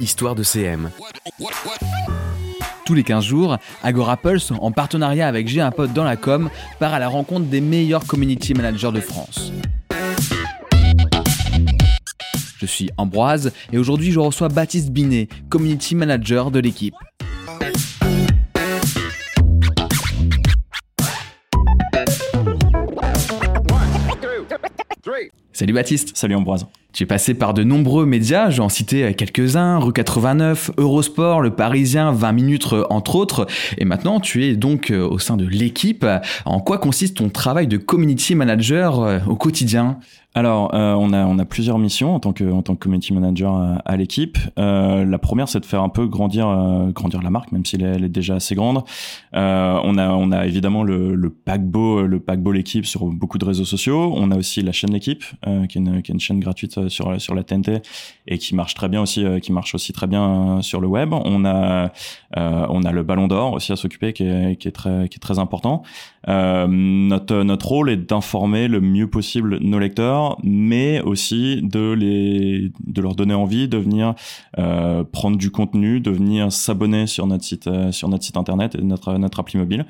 Histoire de CM. Tous les 15 jours, Agora Pulse, en partenariat avec J'ai un pote dans la com, part à la rencontre des meilleurs community managers de France. Je suis Ambroise et aujourd'hui je reçois Baptiste Binet, community manager de l'équipe. Salut Baptiste. Salut Ambroise. Tu es passé par de nombreux médias, j'en citais quelques-uns, Rue 89, Eurosport, Le Parisien, 20 minutes entre autres, et maintenant tu es donc euh, au sein de l'équipe. En quoi consiste ton travail de community manager euh, au quotidien? Alors, euh, on, a, plusieurs missions en tant que, community manager à, l'équipe. Euh, la première, c'est de faire un peu grandir, euh, la marque, même si elle, est déjà assez grande. Euh, on, a, évidemment le, paquebot, le paquebot l'équipe sur beaucoup de réseaux sociaux. On a aussi la chaîne l'équipe, qui est une chaîne gratuite sur, sur la TNT et qui marche très bien aussi, qui marche aussi très bien sur le web. On a, on a le Ballon d'Or aussi à s'occuper, qui est, qui est très, qui est très important. notre, notre rôle est d'informer le mieux possible nos lecteurs mais aussi de les de leur donner envie de venir euh, prendre du contenu, de venir s'abonner sur notre site euh, sur notre site internet et notre notre appli mobile.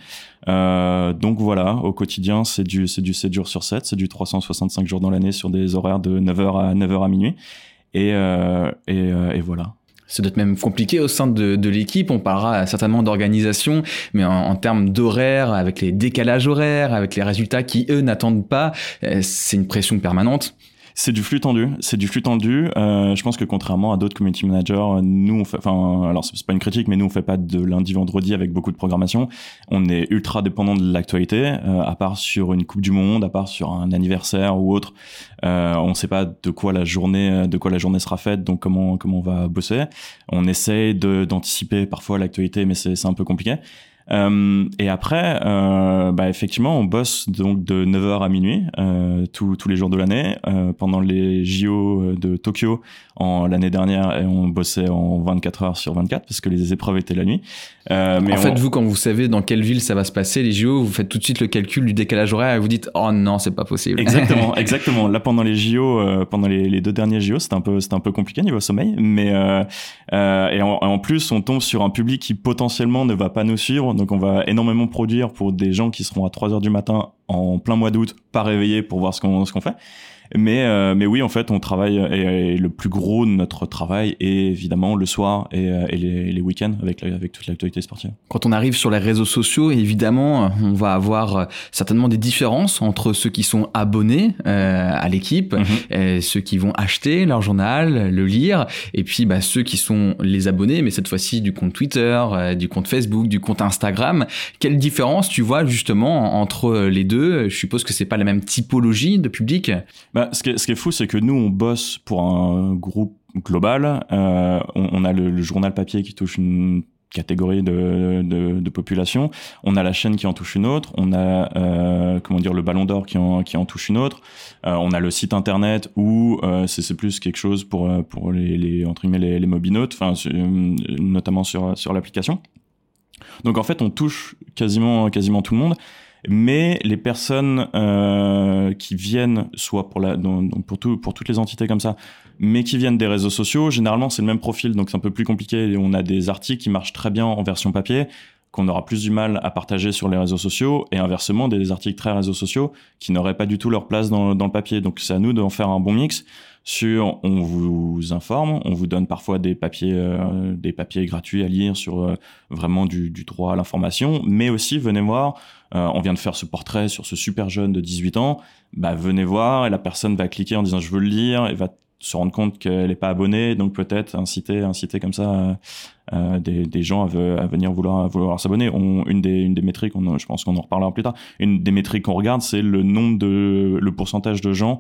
Euh, donc voilà, au quotidien, c'est du c'est du 7 jours sur 7, c'est du 365 jours dans l'année sur des horaires de 9h à 9h à minuit. Et, euh, euh, et voilà c'est doit être même compliqué au sein de, de l'équipe. On parlera certainement d'organisation, mais en, en termes d'horaire, avec les décalages horaires, avec les résultats qui, eux, n'attendent pas, euh, c'est une pression permanente. C'est du flux tendu, c'est du flux tendu. Euh, je pense que contrairement à d'autres community managers, nous on fait, enfin, alors c'est pas une critique, mais nous on fait pas de lundi vendredi avec beaucoup de programmation. On est ultra dépendant de l'actualité, euh, à part sur une Coupe du Monde, à part sur un anniversaire ou autre. Euh, on sait pas de quoi la journée, de quoi la journée sera faite, donc comment comment on va bosser. On essaye d'anticiper parfois l'actualité, mais c'est un peu compliqué. Euh, et après, euh, bah, effectivement, on bosse donc de 9h à minuit euh, tous, tous les jours de l'année. Euh, pendant les JO de Tokyo, en l'année dernière, on bossait en 24 heures sur 24 parce que les épreuves étaient la nuit. Euh, mais en fait, vous, quand vous savez dans quelle ville ça va se passer, les JO, vous faites tout de suite le calcul du décalage horaire et vous dites oh non, c'est pas possible. Exactement, exactement. Là, pendant les JO, euh, pendant les, les, deux derniers JO, c'était un peu, c'était un peu compliqué niveau sommeil, mais euh, euh, et en, en, plus, on tombe sur un public qui potentiellement ne va pas nous suivre, donc on va énormément produire pour des gens qui seront à 3 heures du matin en plein mois d'août, pas réveillés pour voir ce qu'on ce qu'on fait. Mais, euh, mais oui, en fait, on travaille, et, le plus gros de notre travail est évidemment le soir et, euh, et les, les week-ends avec, avec toute l'actualité sportive. Quand on arrive sur les réseaux sociaux, évidemment, on va avoir euh, certainement des différences entre ceux qui sont abonnés euh, à l'équipe, mhm. ceux qui vont acheter leur journal, le lire, et puis bah, ceux qui sont les abonnés, mais cette fois-ci du compte Twitter, du compte Facebook, du compte Instagram. Quelle différence tu vois justement entre les deux Je suppose que c'est pas la même typologie de public. Bah, ce, qui est, fou, c'est que nous, on bosse pour un groupe global. Euh, on, a le, journal papier qui touche une catégorie de, population. On a la chaîne qui en touche une autre. On a euh, comment dire le Ballon d'Or qui en, touche une autre. Euh, on a le site internet où euh, c'est plus quelque chose pour les entre guillemets les, les mobinotes, enfin notamment sur sur l'application. Donc en fait, on touche quasiment quasiment tout le monde mais les personnes euh, qui viennent, soit pour, la, pour toutes les entités comme ça, mais qui viennent des réseaux sociaux, généralement c'est le même profil, donc c'est un peu plus compliqué. On a des articles qui marchent très bien en version papier, qu'on aura plus du mal à partager sur les réseaux sociaux, et inversement des articles très réseaux sociaux qui n'auraient pas du tout leur place dans, dans le papier. Donc c'est à nous d'en faire un bon mix. Sur on vous informe, on vous donne parfois des papiers, euh, des papiers gratuits à lire sur euh, vraiment du, du, droit à l'information, mais aussi venez voir, euh, on vient de faire ce portrait sur ce super jeune de 18 ans, bah venez voir et la personne va cliquer en disant je veux le lire et va se rendre compte qu'elle n'est pas abonnée, donc peut-être inciter, inciter comme ça euh, euh des, des, gens à, venir vouloir, vouloir s'abonner. Une des, une des métriques, on, je pense qu'on en reparlera plus tard, une des métriques qu'on regarde, c'est le nombre de, le pourcentage de gens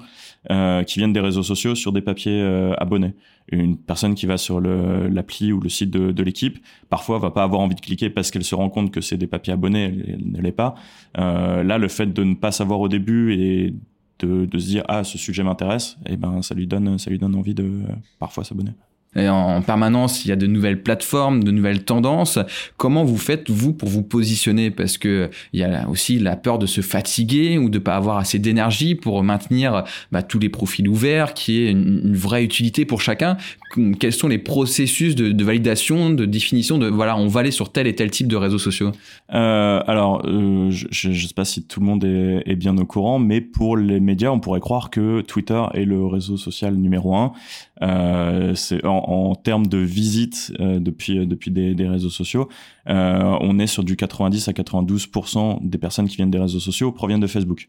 euh, qui viennent des réseaux sociaux sur des papiers euh, abonnés. Une personne qui va sur l'appli ou le site de, de l'équipe, parfois va pas avoir envie de cliquer parce qu'elle se rend compte que c'est des papiers abonnés, elle, elle ne l'est pas. Euh, là, le fait de ne pas savoir au début et de, de se dire ah ce sujet m'intéresse et eh ben ça lui donne ça lui donne envie de parfois s'abonner Et en permanence, il y a de nouvelles plateformes, de nouvelles tendances. Comment vous faites vous pour vous positionner? Parce que il y a aussi la peur de se fatiguer ou de pas avoir assez d'énergie pour maintenir bah, tous les profils ouverts, qui est une, vraie utilité pour chacun. Quels sont les processus de, validation, de définition de voilà, on va aller sur tel et tel type de réseaux sociaux? Euh, Alors, euh, je ne sais pas si tout le monde est, est, bien au courant, mais pour les médias, on pourrait croire que Twitter est le réseau social numéro un. Euh, c'est en, en, termes de visite euh, depuis depuis des, des réseaux sociaux, euh, on est sur du 90 à 92% des personnes qui viennent des réseaux sociaux proviennent de Facebook.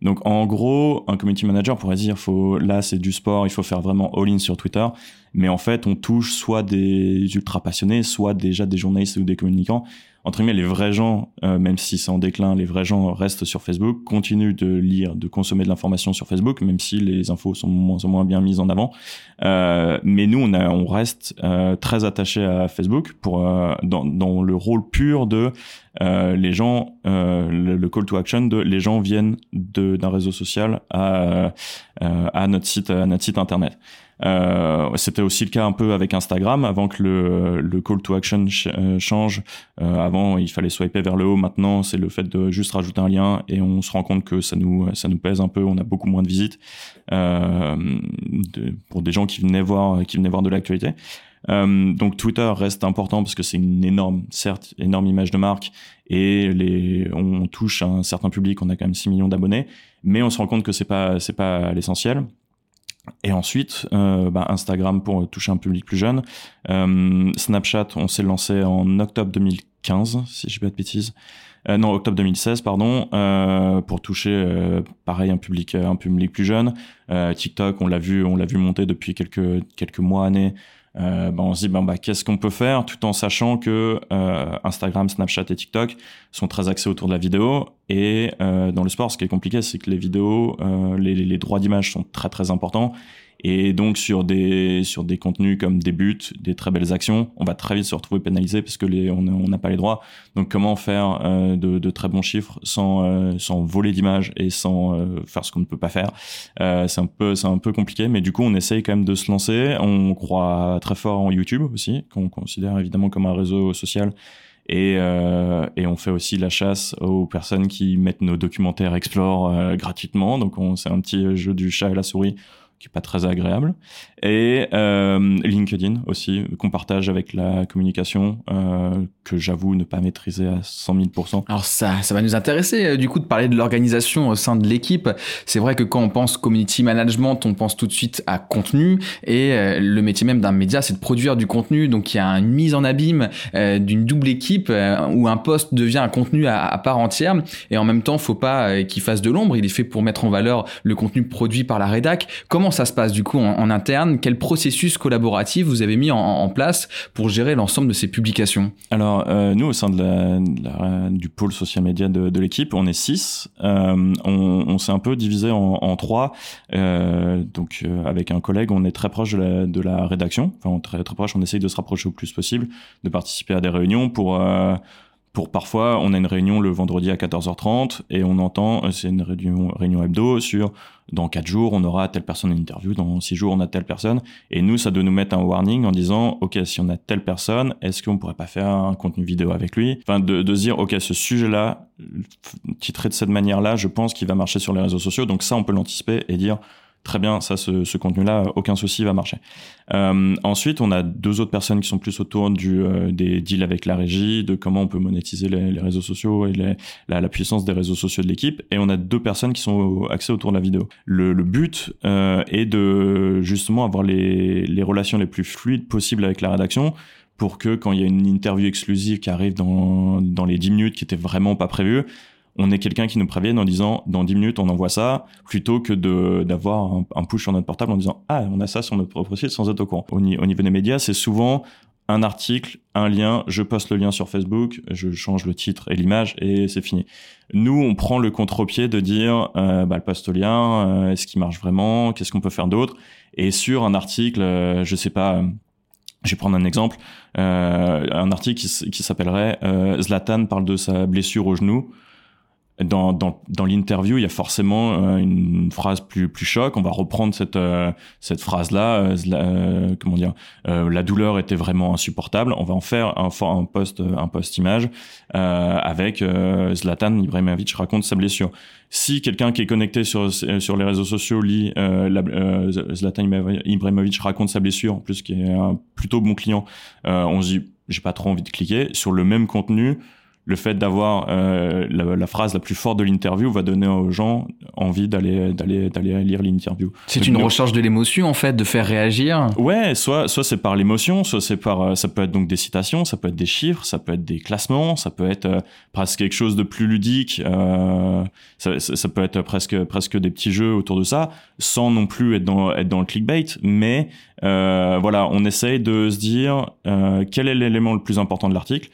Donc en gros, un community manager pourrait dire faut là c'est du sport, il faut faire vraiment all-in sur Twitter, mais en fait on touche soit des ultra passionnés, soit déjà des journalistes ou des communicants entre guillemets, les vrais gens, euh, même si c'est en déclin, les vrais gens restent sur Facebook, continuent de lire, de consommer de l'information sur Facebook, même si les infos sont moins en moins bien mises en avant. Euh, mais nous, on, a, on reste euh, très attachés à Facebook pour dans, dans, le rôle pur de les gens, le, call to action de les gens viennent d'un réseau social à, à notre site, à notre site internet. Euh, C'était aussi le cas un peu avec Instagram avant que le, le call to action euh, change. Euh, avant, il fallait swiper vers le haut. Maintenant, c'est le fait de juste rajouter un lien et on se rend compte que ça nous ça nous pèse un peu. On a beaucoup moins de visites euh, pour des gens qui venaient voir qui venaient voir de l'actualité. Euh, donc Twitter reste important parce que c'est une énorme, certes, énorme image de marque et les, on touche un certain public. On a quand même 6 millions d'abonnés, mais on se rend compte que c'est pas, c'est pas l'essentiel. Et ensuite, euh, bah, Instagram pour toucher un public plus jeune. Euh, Snapchat, on s'est lancé en octobre 2015, si je ne pas de bêtises. Euh, non, octobre 2016, pardon, euh, pour toucher euh, pareil un public un public plus jeune. Euh, TikTok, on l'a vu, on l'a vu monter depuis quelques quelques mois, années. Euh, bah, on se dit ben, qu'est-ce qu'on peut faire tout en sachant que euh, Instagram, Snapchat et TikTok sont très axés autour de la vidéo et euh, dans le sport ce qui est compliqué c'est que les vidéos les, les, droits d'image sont très très importants et donc sur des sur des contenus comme des buts, des très belles actions, on va très vite se retrouver pénalisé parce que les on n'a pas les droits. Donc comment faire euh, de, de, très bons chiffres sans euh, sans voler d'images et sans euh, faire ce qu'on ne peut pas faire? Euh, C'est un peu c'est un peu compliqué, mais du coup on essaye quand même de se lancer. On croit très fort en YouTube aussi, qu'on considère évidemment comme un réseau social. Et, euh, et, on fait aussi la chasse aux personnes qui mettent nos documentaires Explore gratuitement. Donc c'est un petit jeu du chat et la souris qui est pas très agréable. Et euh, LinkedIn aussi, qu'on partage avec la communication, euh, que j'avoue ne pas maîtriser à 100 000 Alors ça, ça va nous intéresser euh, du coup de parler de l'organisation au sein de l'équipe. C'est vrai que quand on pense community management, on pense tout de suite à contenu et le métier même d'un média, c'est de produire du contenu. Donc il y a une mise en abîme d'une double équipe où un poste devient un contenu à, à, part entière et en même temps, faut pas qu'il fasse de l'ombre. Il est fait pour mettre en valeur le contenu produit par la rédac. Comment ça se passe du coup en, interne? Quel processus collaboratif vous avez mis en, place pour gérer l'ensemble de ces publications? Alors euh, nous au sein de la, du pôle social media de, l'équipe, on est six. Euh, on, s'est un peu divisé en, trois. Euh, donc avec un collègue, on est très proche de la, de la rédaction. Enfin très très proche. On essaye de se rapprocher au plus possible, de participer à des réunions pour pour parfois, on a une réunion le vendredi à 14h30 et on entend, euh, c'est une réunion, réunion hebdo sur dans quatre jours, on aura telle personne en interview, dans six jours, on a telle personne. Et nous, ça doit nous mettre un warning en disant, OK, si on a telle personne, est-ce qu'on pourrait pas faire un contenu vidéo avec lui? Enfin, de, de dire, OK, ce sujet-là, titré de cette manière-là, je pense qu'il va marcher sur les réseaux sociaux. Donc ça, on peut l'anticiper et dire, très bien, ça, ce, ce contenu-là, aucun souci, va marcher. Euh, ensuite, on a deux autres personnes qui sont plus autour du, euh, des deals avec la régie, de comment on peut monétiser les, les réseaux sociaux et les, la, puissance des réseaux sociaux de l'équipe. Et on a deux personnes qui sont axées autour de la vidéo. Le, le but euh, est de justement avoir les, les relations les plus fluides possibles avec la rédaction pour que quand il y a une interview exclusive qui arrive dans, dans les 10 minutes qui était vraiment pas prévue, on est quelqu'un qui nous prévienne en disant dans 10 minutes on envoie ça plutôt que de d'avoir un, push sur notre portable en disant ah on a ça sur notre propre site sans être au courant. Au, niveau des médias, c'est souvent un article, un lien, je poste le lien sur Facebook, je change le titre et l'image et c'est fini. Nous, on prend le contre-pied de dire euh, bah, le poste lien, euh, est-ce qu'il marche vraiment, qu'est-ce qu'on peut faire d'autre? Et sur un article, euh, je sais pas, je vais prendre un exemple, un article qui, qui s'appellerait Zlatan parle de sa blessure au genou. Dans, dans, dans l'interview, il y a forcément euh, une phrase plus plus choc. On va reprendre cette euh, cette phrase là. Euh, comment dire La douleur était vraiment insupportable. On va en faire un post un post image avec Zlatan Ibrahimovic raconte sa blessure. Si quelqu'un qui est connecté sur les réseaux sociaux lit la, Zlatan Ibrahimovic raconte sa blessure, en plus qui est un plutôt bon client, on se dit j'ai pas trop envie de cliquer sur le même contenu le fait d'avoir euh, la, phrase la plus forte de l'interview va donner aux gens envie d'aller d'aller d'aller lire l'interview. C'est une recherche de l'émotion en fait, de faire réagir. Ouais, soit soit c'est par l'émotion, soit c'est par euh, ça peut être donc des citations, ça peut être des chiffres, ça peut être des classements, ça peut être euh, presque quelque chose de plus ludique. Euh, ça, ça, peut être presque presque des petits jeux autour de ça, sans non plus être dans être dans le clickbait, mais voilà, on essaye de se dire quel est l'élément le plus important de l'article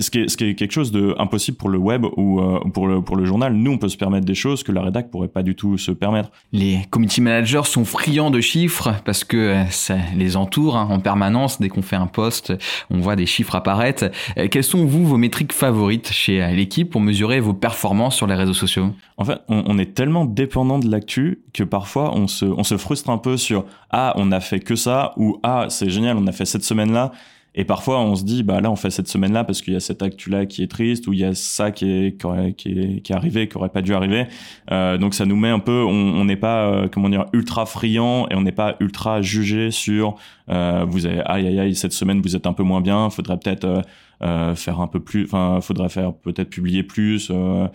ce qui, est, ce qui est quelque chose de impossible pour le web ou euh, pour, le, pour le journal. Nous, on peut se permettre des choses que la rédac pourrait pas du tout se permettre. Les community managers sont friands de chiffres parce que euh, ça les entoure hein, en permanence. Dès qu'on fait un post, on voit des chiffres apparaître. Euh, quelles sont, vous, vos métriques favorites chez l'équipe pour mesurer vos performances sur les réseaux sociaux? En fait, on, on est tellement dépendant de l'actu que parfois, on se, on se frustre un peu sur « Ah, on a fait que ça » ou « Ah, c'est génial, on a fait cette semaine-là ». Et parfois, on se dit, bah là, on fait cette semaine-là parce qu'il y a cette actu-là qui est triste ou il y a ça qui est qui, est, qui est arrivé, qui aurait pas dû arriver. Euh, donc ça nous met un peu, on n'est pas euh, comment dire ultra friand et on n'est pas ultra jugé sur euh, vous avez aïe aïe aïe cette semaine vous êtes un peu moins bien, faudrait peut-être euh, euh, faire un peu plus, enfin, faudrait faire peut-être publier plus. Euh,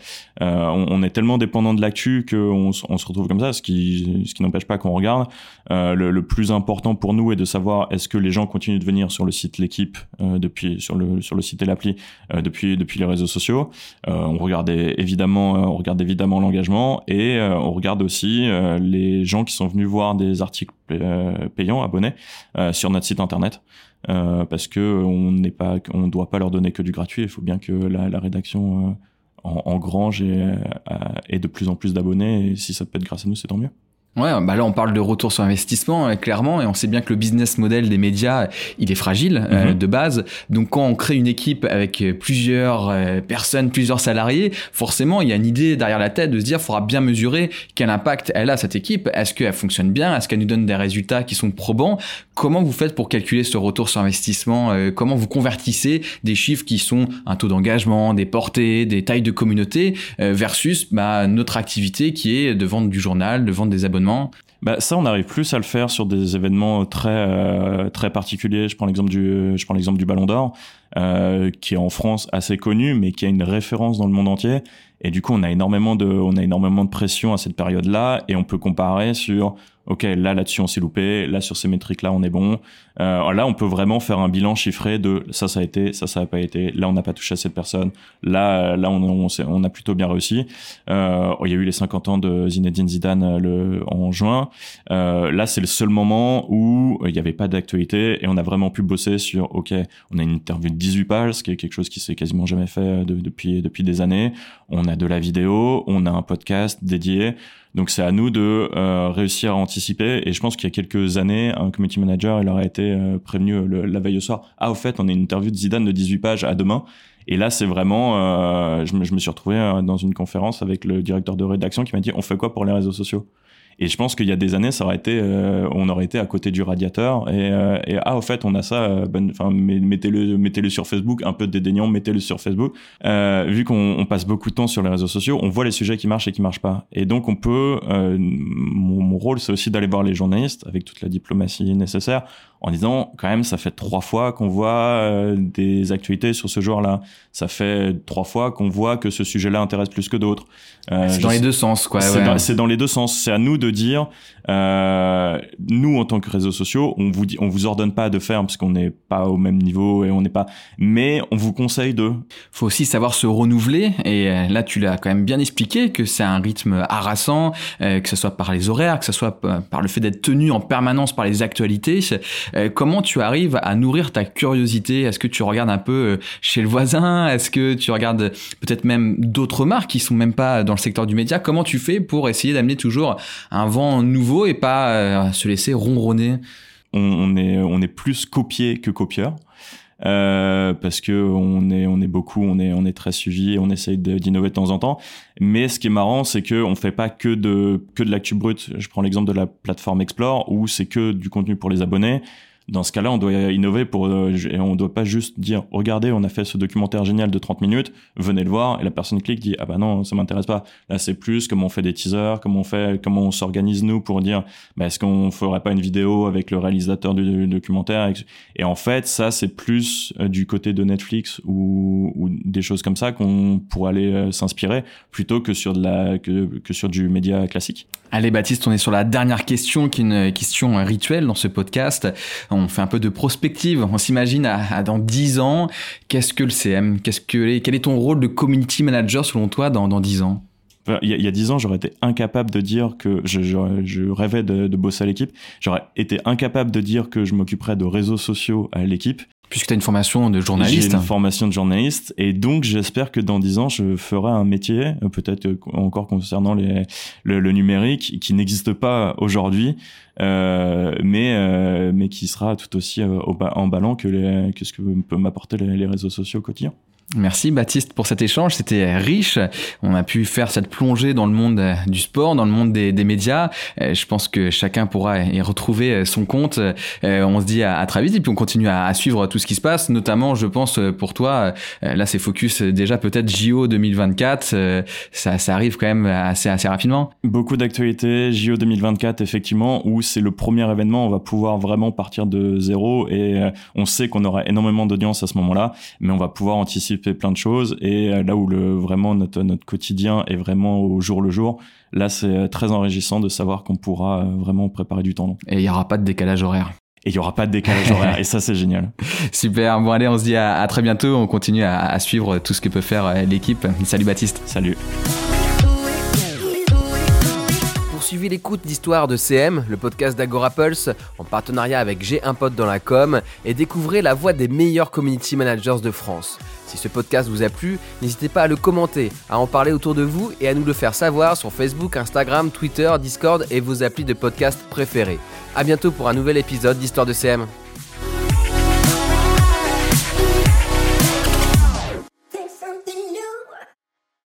euh, on, on, est tellement dépendant de l'actu qu'on on se retrouve comme ça, ce qui, ce qui n'empêche pas qu'on regarde. Le, le, plus important pour nous est de savoir est-ce que les gens continuent de venir sur le site l'équipe depuis sur le sur le site et l'appli depuis depuis les réseaux sociaux. on regarde évidemment on regarde évidemment l'engagement et on regarde aussi les gens qui sont venus voir des articles payants abonnés sur notre site internet. Euh, parce que on n'est doit pas leur donner que du gratuit. Il faut bien que la, rédaction euh, en, engrange et, euh, ait de plus en plus d'abonnés. Et si ça peut être grâce à nous, c'est tant mieux. Ouais, bah là on parle de retour sur investissement euh, clairement et on sait bien que le business model des médias il est fragile euh, mhm. de base. Donc quand on crée une équipe avec plusieurs euh, personnes, plusieurs salariés, forcément il y a une idée derrière la tête de se dire il faudra bien mesurer quel impact elle a cette équipe. Est-ce qu'elle fonctionne bien? Est-ce qu'elle nous donne des résultats qui sont probants? Comment vous faites pour calculer ce retour sur investissement Comment vous convertissez des chiffres qui sont un taux d'engagement, des portées, des tailles de communauté versus bah, notre activité qui est de vendre du journal, de vendre des abonnements bah, ça, on arrive plus à le faire sur des événements très euh, très particuliers. Je prends l'exemple du je prends l'exemple du Ballon d'Or, euh, qui est en France assez connu, mais qui a une référence dans le monde entier. Et du coup, on a énormément de on a énormément de pression à cette période-là, et on peut comparer sur ok, là là-dessus on s'est loupé, là sur ces métriques-là on est bon. Euh, là, on peut vraiment faire un bilan chiffré de ça ça a été, ça ça a pas été, là on n'a pas touché à cette personne, là là on, a plutôt bien réussi. Euh, il y a eu les 50 ans de Zinedine Zidane euh, le, en juin. Euh, là, c'est le seul moment où euh, il n'y avait pas d'actualité et on a vraiment pu bosser sur ok, on a une interview de 18 pages, ce qui est quelque chose qui s'est quasiment jamais fait depuis depuis des années. On a de la vidéo, on a un podcast dédié. Donc c'est à nous de euh, réussir à anticiper. Et je pense qu'il y a quelques années, un community manager, il aurait été euh, prévenu euh, la veille au soir. Ah, au fait, on a une interview de Zidane de 18 pages à demain. Et là, c'est vraiment, je me, je, me, suis retrouvé dans une conférence avec le directeur de rédaction qui m'a dit, on fait quoi pour les réseaux sociaux? Et je pense qu'il y a des années, ça aurait été, euh, on aurait été à côté du radiateur et, euh, et ah au fait, on a ça. Euh, ben, enfin, mettez-le, mettez-le sur Facebook, un peu dédaignant, mettez-le sur Facebook. vu qu'on on passe beaucoup de temps sur les réseaux sociaux, on voit les sujets qui marchent et qui marchent pas. Et donc on peut, mon, mon, rôle, c'est aussi d'aller voir les journalistes avec toute la diplomatie nécessaire en disant quand même ça fait trois fois qu'on voit des actualités sur ce genre-là. Ça fait trois fois qu'on voit que ce sujet-là intéresse plus que d'autres. c'est dans les deux sens, quoi. C'est, dans, c'est dans les deux sens. C'est à nous de dire, euh, nous en tant que réseaux sociaux, on vous dit, on vous ordonne pas de faire parce qu'on n'est pas au même niveau et on n'est pas, mais on vous conseille de. Faut aussi savoir se renouveler et euh, là tu l'as quand même bien expliqué que c'est un rythme harassant, euh, que ce soit par les horaires, que ce soit par le fait d'être tenu en permanence par les actualités. Euh, comment tu arrives à nourrir ta curiosité? Est-ce que tu regardes un peu chez le voisin? Est-ce que tu regardes peut-être même d'autres marques qui sont même pas dans le secteur du média? Comment tu fais pour essayer d'amener toujours un vent nouveau et pas euh, se laisser ronronner? On, est, on est plus copié que copieur. Euh, parce que on est on est beaucoup, on est on est très suivi on essaye d'innover de temps en temps. Mais ce qui est marrant, c'est que on fait pas que de que de l'actu brut. Je prends l'exemple de la plateforme Explore où c'est que du contenu pour les abonnés dans ce cas-là, on doit innover pour, euh, et on doit pas juste dire, regardez, on a fait ce documentaire génial de 30 minutes, venez le voir, et la personne clique, dit, ah bah non, ça m'intéresse pas. Là, c'est plus comment on fait des teasers, comment on fait, comment on s'organise nous pour dire, bah, est-ce qu'on ferait pas une vidéo avec le réalisateur du, documentaire? Et en fait, ça, c'est plus euh, du côté de Netflix ou, des choses comme ça qu'on pourrait aller euh, s'inspirer plutôt que sur de la, que sur du média classique. Allez, Baptiste, on est sur la dernière question qui est une question rituelle dans ce podcast on fait un peu de prospective, on s'imagine à, dans 10 ans, qu'est-ce que le CM qu'est-ce que, Quel est ton rôle de community manager selon toi dans, dans 10 ans? Il y, a, 10 ans, j'aurais été incapable de dire que je, je, rêvais de, de, bosser à l'équipe. J'aurais été incapable de dire que je m'occuperais de réseaux sociaux à l'équipe. Puisque tu as une formation de journaliste. J'ai une formation de journaliste. Et donc, j'espère que dans dix ans, je ferai un métier, euh, peut-être euh, encore concernant le, numérique, qui n'existe pas aujourd'hui, euh, mais, euh, mais qui sera tout aussi euh, que, les, que ce que peut m'apporter les, les réseaux sociaux au quotidien. Merci Baptiste pour cet échange, c'était riche. On a pu faire cette plongée dans le monde du sport, dans le monde des, médias. Euh, je pense que chacun pourra y retrouver son compte. Euh, on se dit à, très vite et puis on continue à, suivre tout ce qui se passe, notamment je pense pour toi, euh, là c'est focus déjà peut-être JO 2024, ça, ça arrive quand même assez, assez rapidement. Beaucoup d'actualités, JO 2024 effectivement, où c'est le premier événement, on va pouvoir vraiment partir de zéro et on sait qu'on aura énormément d'audience à ce moment-là, mais on va pouvoir anticiper fait plein de choses et euh, là où le vraiment notre notre quotidien est vraiment au jour le jour là c'est euh, très enrichissant de savoir qu'on pourra euh, vraiment préparer du temps long. Et il y aura pas de décalage horaire. Et il y aura pas de décalage horaire et ça c'est génial. Super. Bon allez on se dit à, à très bientôt. On continue à, à suivre tout ce que peut faire l'équipe. Salut Baptiste. Salut suivi l'écoute d'Histoire de CM, le podcast d'Agora Pulse, en partenariat avec J'ai un pote dans la com, et découvrez la voix des meilleurs community managers de France. Si ce podcast vous a plu, n'hésitez pas à le commenter, à en parler autour de vous et à nous le faire savoir sur Facebook, Instagram, Twitter, Discord et vos applis de podcast préférés. A bientôt pour un nouvel épisode d'Histoire de CM.